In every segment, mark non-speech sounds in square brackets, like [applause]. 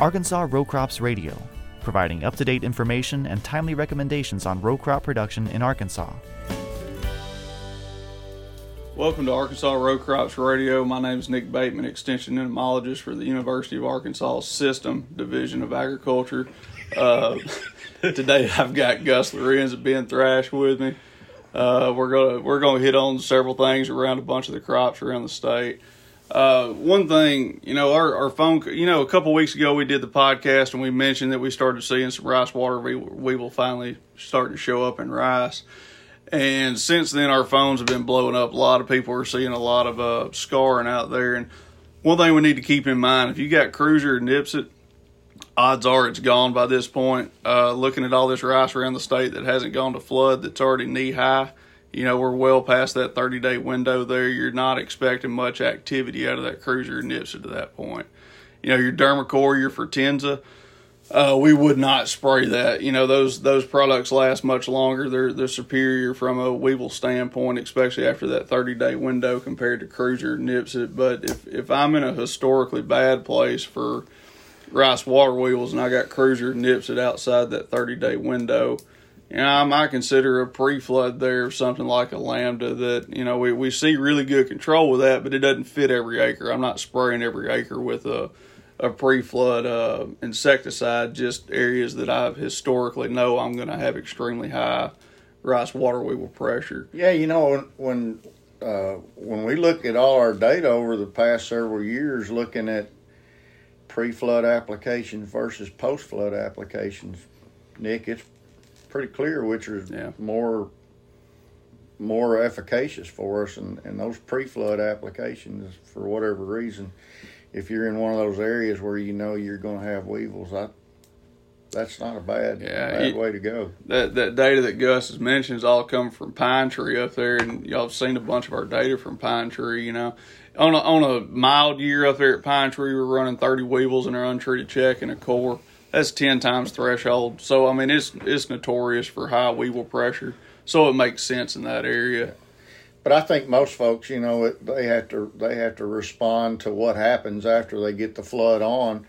Arkansas Row Crops Radio, providing up to date information and timely recommendations on row crop production in Arkansas. Welcome to Arkansas Row Crops Radio. My name is Nick Bateman, Extension Entomologist for the University of Arkansas System Division of Agriculture. Uh, [laughs] today I've got Gus Lorenz of Ben Thrash with me. Uh, we're gonna we're gonna hit on several things around a bunch of the crops around the state. Uh, one thing, you know, our, our phone, you know, a couple weeks ago we did the podcast and we mentioned that we started seeing some rice water weevils finally starting to show up in rice. And since then, our phones have been blowing up. A lot of people are seeing a lot of uh, scarring out there. And one thing we need to keep in mind if you got Cruiser and Nipsit, odds are it's gone by this point. Uh, looking at all this rice around the state that hasn't gone to flood, that's already knee high, you know, we're well past that 30 day window there. You're not expecting much activity out of that Cruiser and Nipsit to that point. You know, your Dermacor, your Fortenza, uh, we would not spray that. You know, those those products last much longer. They're they're superior from a weevil standpoint, especially after that 30 day window compared to Cruiser Nipsit. But if if I'm in a historically bad place for rice water weevils and I got Cruiser Nipsit outside that 30 day window, you know, I might consider a pre-flood there, something like a lambda. That you know, we we see really good control with that, but it doesn't fit every acre. I'm not spraying every acre with a a pre-flood uh, insecticide. Just areas that I've historically know I'm going to have extremely high rice water weevil pressure. Yeah, you know when uh, when we look at all our data over the past several years, looking at pre-flood applications versus post-flood applications, Nick, it's pretty clear which is yeah. more more efficacious for us and, and those pre-flood applications for whatever reason if you're in one of those areas where you know you're going to have weevils I, that's not a bad, yeah, bad it, way to go. That that data that Gus has mentioned is all coming from Pine Tree up there, and y'all have seen a bunch of our data from Pine Tree. You know, on a, on a mild year up there at Pine Tree, we're running 30 weevils in our untreated check and a core that's ten times threshold. So I mean, it's it's notorious for high weevil pressure. So it makes sense in that area. But I think most folks, you know, it, they have to they have to respond to what happens after they get the flood on,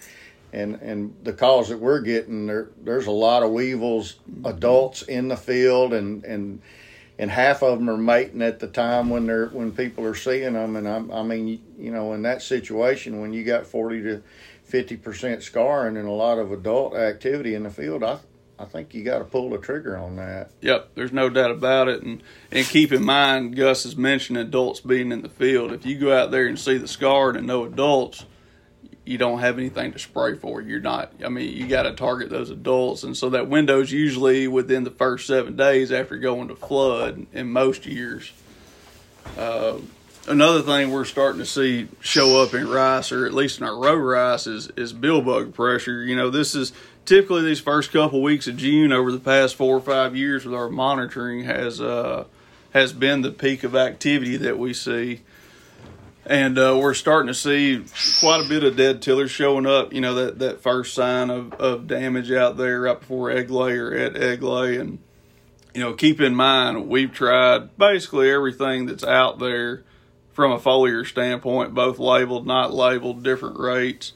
and and the calls that we're getting there there's a lot of weevils, adults in the field, and and and half of them are mating at the time when they're when people are seeing them, and I, I mean, you know, in that situation when you got forty to 50% scarring and a lot of adult activity in the field, I I think you got to pull the trigger on that. Yep, there's no doubt about it. And and keep in mind, Gus has mentioned adults being in the field. If you go out there and see the scarred and no adults, you don't have anything to spray for. You're not. I mean, you got to target those adults, and so that window's usually within the first seven days after going to flood in most years. Uh, another thing we're starting to see show up in rice, or at least in our row rice, is is bill bug pressure. You know, this is typically these first couple weeks of June over the past four or five years with our monitoring has uh, has been the peak of activity that we see. And uh, we're starting to see quite a bit of dead tillers showing up. You know that, that first sign of, of damage out there right before egg lay or at egg lay, and you know keep in mind we've tried basically everything that's out there from a foliar standpoint, both labeled, not labeled, different rates.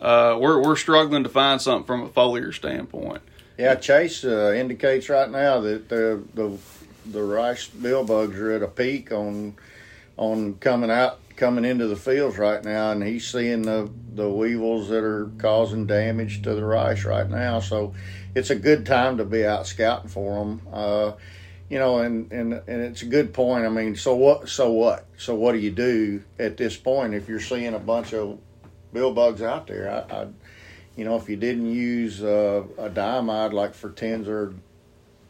Uh, we're we're struggling to find something from a foliar standpoint. Yeah, Chase uh, indicates right now that the the the rice bill bugs are at a peak on on coming out coming into the fields right now, and he's seeing the the weevils that are causing damage to the rice right now. So it's a good time to be out scouting for them. Uh, you know, and, and and it's a good point. I mean, so what? So what? So what do you do at this point if you're seeing a bunch of bill bugs out there? I, I you know, if you didn't use uh, a diamide like Fortenza or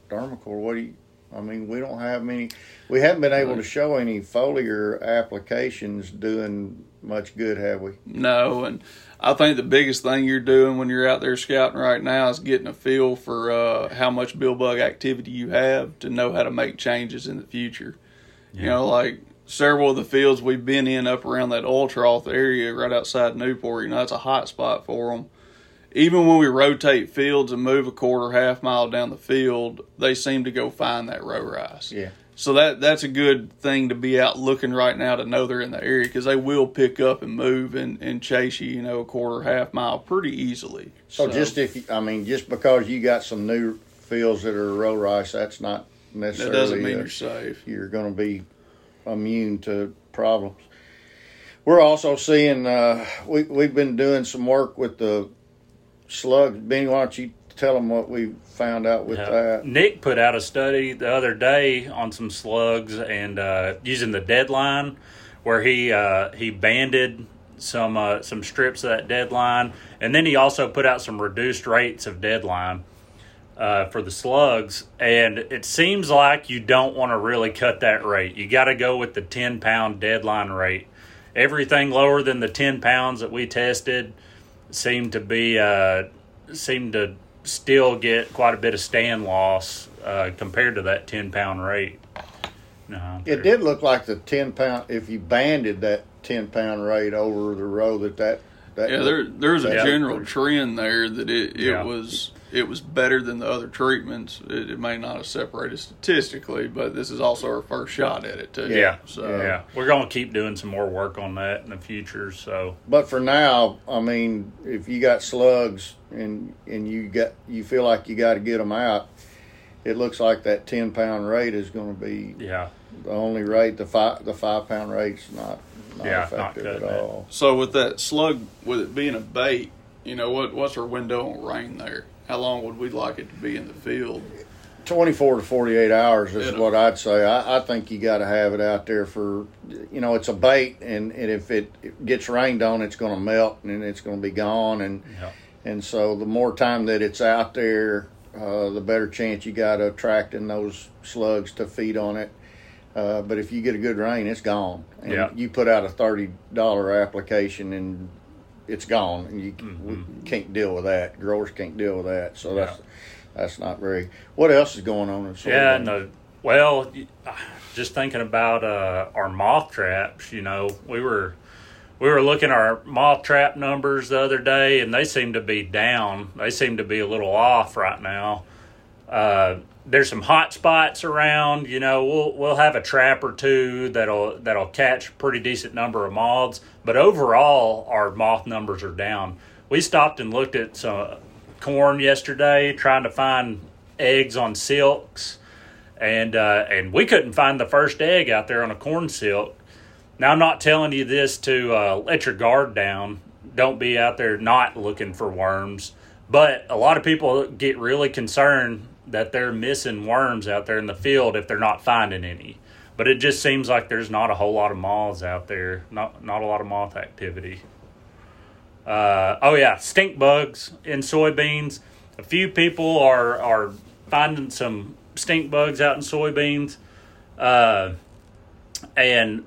Dermacor, what do you? I mean, we don't have many. We haven't been able to show any foliar applications doing much good, have we? No, and I think the biggest thing you're doing when you're out there scouting right now is getting a feel for uh, how much bill bug activity you have to know how to make changes in the future. Yeah. You know, like several of the fields we've been in up around that Oil Trough area right outside Newport, you know, that's a hot spot for them. Even when we rotate fields and move a quarter, half mile down the field, they seem to go find that row rice. Yeah. So that that's a good thing to be out looking right now to know they're in the area because they will pick up and move and, and chase you, you know, a quarter half mile pretty easily. So, just if you, I mean, just because you got some new fields that are row rice, that's not necessarily that doesn't mean uh, you're safe. you're going to be immune to problems. We're also seeing uh, we we've been doing some work with the slugs. Benny, why don't you tell them what we found out with Yeah. that? Nick put out a study the other day on some slugs and uh, using the deadline, where he uh, he banded some uh, some strips of that deadline, and then he also put out some reduced rates of deadline uh, for the slugs. And it seems like you don't want to really cut that rate. You got to go with the ten pound deadline rate. Everything lower than the ten pounds that we tested seemed to be uh, seemed to still get quite a bit of stand loss uh, compared to that 10 pound rate. No, It did look like the ten pound. If you banded that ten pound rate over the row, that that, that Yeah, there there's a general trend there that it, it Yeah. was it was better than the other treatments. It, it may not have separated statistically, but this is also our first shot at it too. Yeah, So yeah, we're going to keep doing some more work on that in the future. So But for now, I mean, if you got slugs and and you got you feel like you got to get them out, it looks like that ten pound rate is going to be yeah, the only rate. The five the five pound rate's not not Yeah, not effective at cutting it. all. So with that slug, with it being a bait, you know what what's our window on rain there? How long would we like it to be in the field? Twenty four to forty eight hours is Yeah. what I'd say. I, I think you got to have it out there for, you know, it's a bait, and, and if it, it gets rained on, it's going to melt and it's going to be gone, and yeah, And so the more time that it's out there, uh, the better chance you got of attracting those slugs to feed on it. Uh, but if you get a good rain, it's gone. And Yeah. you put out a thirty dollar application and it's gone, and you Mm-hmm. can't deal with that. Growers can't deal with that. So that's that's not very. What else is going on in yeah. And the, well, just thinking about uh, our moth traps. You know, we were we were looking at our moth trap numbers the other day, and they seem to be down. They seem to be a little off right now. Uh, there's some hot spots around. You know, we'll we'll have a trap or two that'll that'll catch a pretty decent number of moths. But overall, our moth numbers are down. We stopped and looked at some corn yesterday, trying to find eggs on silks, and uh, and we couldn't find the first egg out there on a corn silk. Now, I'm not telling you this to uh, let your guard down. Don't be out there not looking for worms. But a lot of people get really concerned that they're missing worms out there in the field if they're not finding any. But it just seems like there's not a whole lot of moths out there. Not not a lot of moth activity. Uh, oh yeah, stink bugs in soybeans. A few people are are finding some stink bugs out in soybeans, uh, and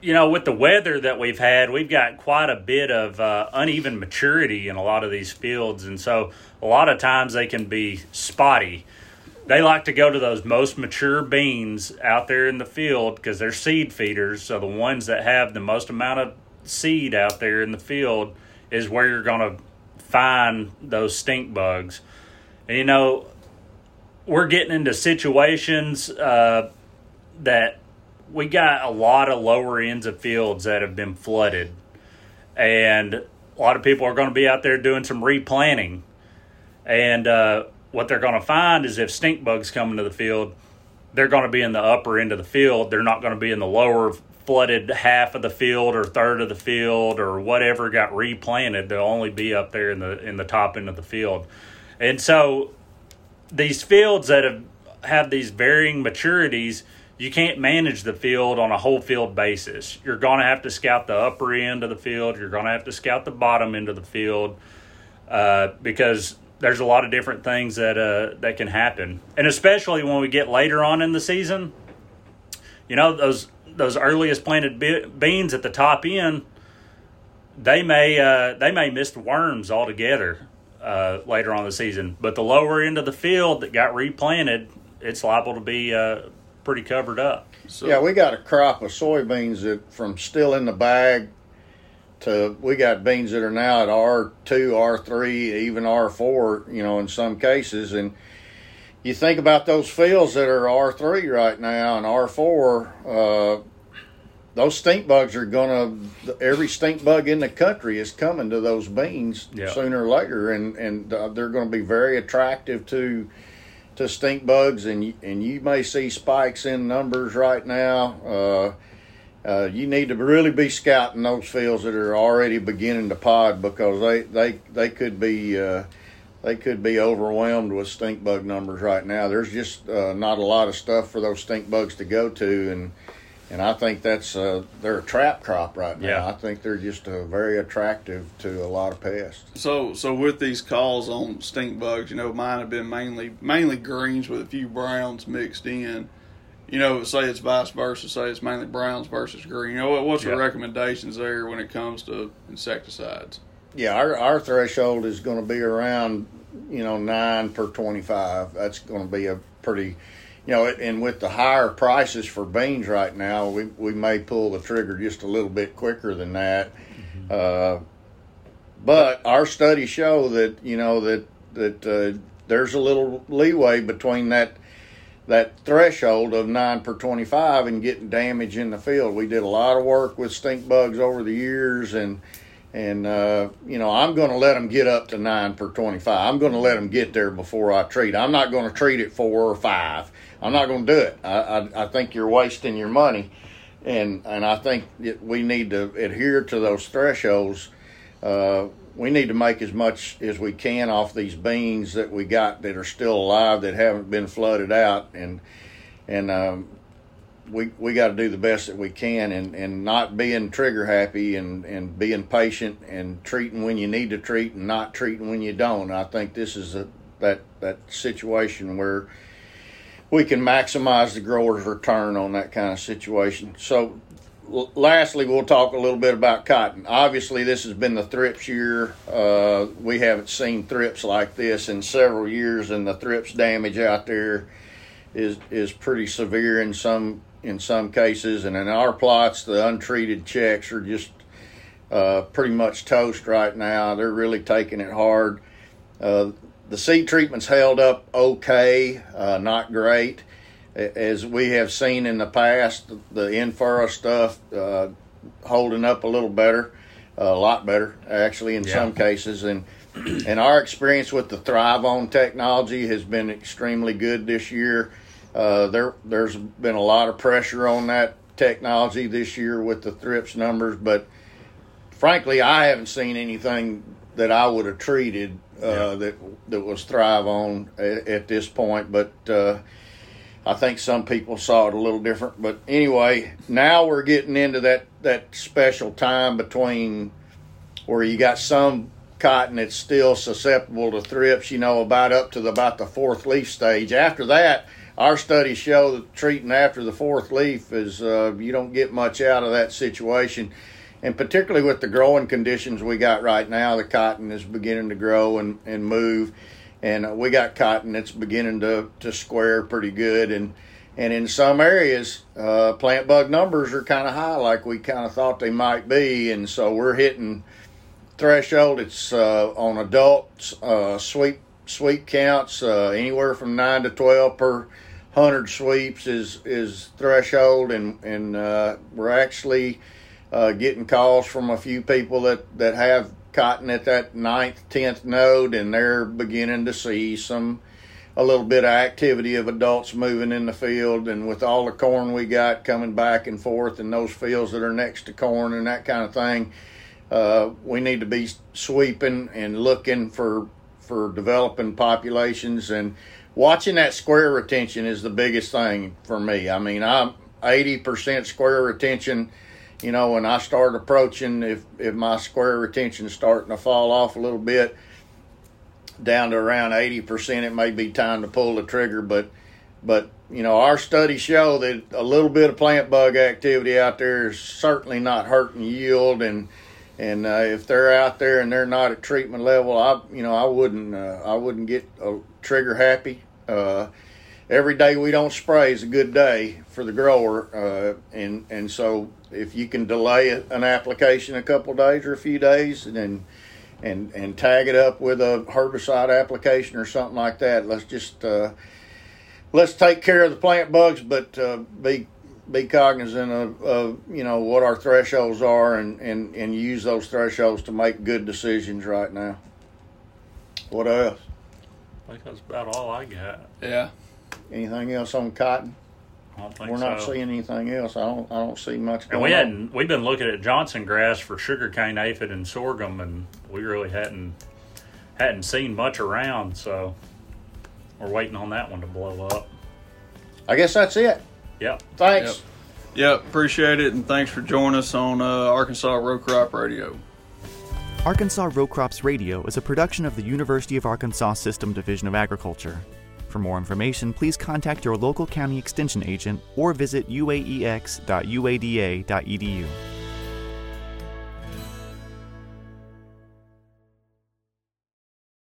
you know with the weather that we've had, we've got quite a bit of uh, uneven maturity in a lot of these fields, and so a lot of times they can be spotty. They like to go to those most mature beans out there in the field because they're seed feeders. So the ones that have the most amount of seed out there in the field is where you're going to find those stink bugs. And you know, we're getting into situations uh, that we got a lot of lower ends of fields that have been flooded, and a lot of people are going to be out there doing some replanting. And uh, what they're going to find is if stink bugs come into the field, they're going to be in the upper end of the field. They're not going to be in the lower flooded half of the field or third of the field or whatever got replanted. They'll only be up there in the in the top end of the field. And so these fields that have have these varying maturities, you can't manage the field on a whole field basis. You're going to have to scout the upper end of the field. You're going to have to scout the bottom end of the field uh, because there's a lot of different things that uh, that can happen, and especially when we get later on in the season. You know those those earliest planted be- beans at the top end, they may uh, they may miss the worms altogether uh, later on the season. But the lower end of the field that got replanted, it's liable to be uh, pretty covered up. So yeah, we got a crop of soybeans that from still in the bag to we got beans that are now at R two, R three, even R four. You know, in some cases, and you think about those fields that are R three right now and R four. Uh, those stink bugs are gonna. Every stink bug in the country is coming to those beans Yeah. sooner or later, and and uh, they're going to be very attractive to to stink bugs, and and you may see spikes in numbers right now. Uh, uh, you need to really be scouting those fields that are already beginning to pod because they they they could be. Uh, they could be overwhelmed with stink bug numbers right now. There's just uh, not a lot of stuff for those stink bugs to go to, and and I think that's uh, they're a trap crop right now. Yeah. I think they're just uh, very attractive to a lot of pests. So, so with these calls on stink bugs, you know, mine have been mainly mainly greens with a few browns mixed in. You know, say it's vice versa. Say it's mainly browns versus green. You know, what- what's Yeah. recommendations there when it comes to insecticides? Yeah, our our threshold is going to be around you know nine per twenty five. That's going to be a pretty you know, and with the higher prices for beans right now, we we may pull the trigger just a little bit quicker than that. Uh, but our studies show that you know that that uh, there's a little leeway between that that threshold of nine per 25 and getting damage in the field. We did a lot of work with stink bugs over the years, and and uh, you know I'm going to let them get up to nine per 25. I'm going to let them get there before I treat. I'm not going to treat at four or five. I'm not going to do it. I, I I think you're wasting your money, and and I think that we need to adhere to those thresholds. Uh, we need to make as much as we can off these beans that we got that are still alive that haven't been flooded out and and um, we we got to do the best that we can and, and not being trigger happy and, and being patient and treating when you need to treat and not treating when you don't. I think this is a that that situation where we can maximize the grower's return on that kind of situation. So lastly, we'll talk a little bit about cotton. Obviously, this has been the thrips year. Uh, we haven't seen thrips like this in several years, and the thrips damage out there is is pretty severe in some in some cases. And in our plots, the untreated checks are just uh, pretty much toast right now. They're really taking it hard. Uh, the seed treatment's held up okay, uh, not great. As we have seen in the past, the in-furrow stuff uh, holding up a little better, a lot better actually in Yeah. some cases. And and our experience with the ThryvOn technology has been extremely good this year. Uh, there there's been a lot of pressure on that technology this year with the thrips numbers, but frankly, I haven't seen anything that I would have treated uh, Yeah. that that was ThryvOn at, at this point. But uh, I think some people saw it a little different. But anyway, now we're getting into that that special time between where you got some cotton that's still susceptible to thrips. You know, about up to the, about the fourth leaf stage. After that. Our studies show that treating after the fourth leaf is uh, you don't get much out of that situation. And particularly with the growing conditions we got right now, the cotton is beginning to grow and, and move, and uh, we got cotton that's beginning to, to square pretty good, and and in some areas, uh, plant bug numbers are kind of high, like we kind of thought they might be, and so we're hitting threshold. It's uh, on adults uh, sweep sweep counts uh, anywhere from nine to twelve per hundred sweeps is is threshold, and and uh, we're actually uh, getting calls from a few people that, that have cotton at that ninth, tenth node, and they're beginning to see some a little bit of activity of adults moving in the field. And with all the corn we got coming back and forth, and those fields that are next to corn and that kind of thing, uh, we need to be sweeping and looking for for developing populations and watching that square retention is the biggest thing for me. I mean, I'm 80% square retention you know, when I start approaching, if if my square retention is starting to fall off a little bit, down to around eighty percent, it may be time to pull the trigger. But but you know, our studies show that a little bit of plant bug activity out there is certainly not hurting yield, and and uh, if they're out there and they're not at treatment level, I you know I wouldn't uh, I wouldn't get a trigger happy. Uh, every day we don't spray is a good day for the grower, uh, and and so if you can delay an application a couple days or a few days, and and and tag it up with a herbicide application or something like that, let's just uh, let's take care of the plant bugs, but uh, be be cognizant of, of you know what our thresholds are and, and, and use those thresholds to make good decisions right now. What else? I think that's about all I got. Yeah. Anything else on cotton? I don't think We're not so. seeing anything else. I don't I don't see much And going we hadn't we've been looking at Johnson grass for sugarcane aphid and sorghum, and we really hadn't hadn't seen much around. So we're waiting on that one to blow up. I guess that's it. Yep. Thanks. Yep. Yep. Appreciate it, and thanks for joining us on uh, Arkansas Row Crop Radio. Arkansas Row Crops Radio is a production of the University of Arkansas System Division of Agriculture. For more information, please contact your local county extension agent or visit uaex.uada.edu.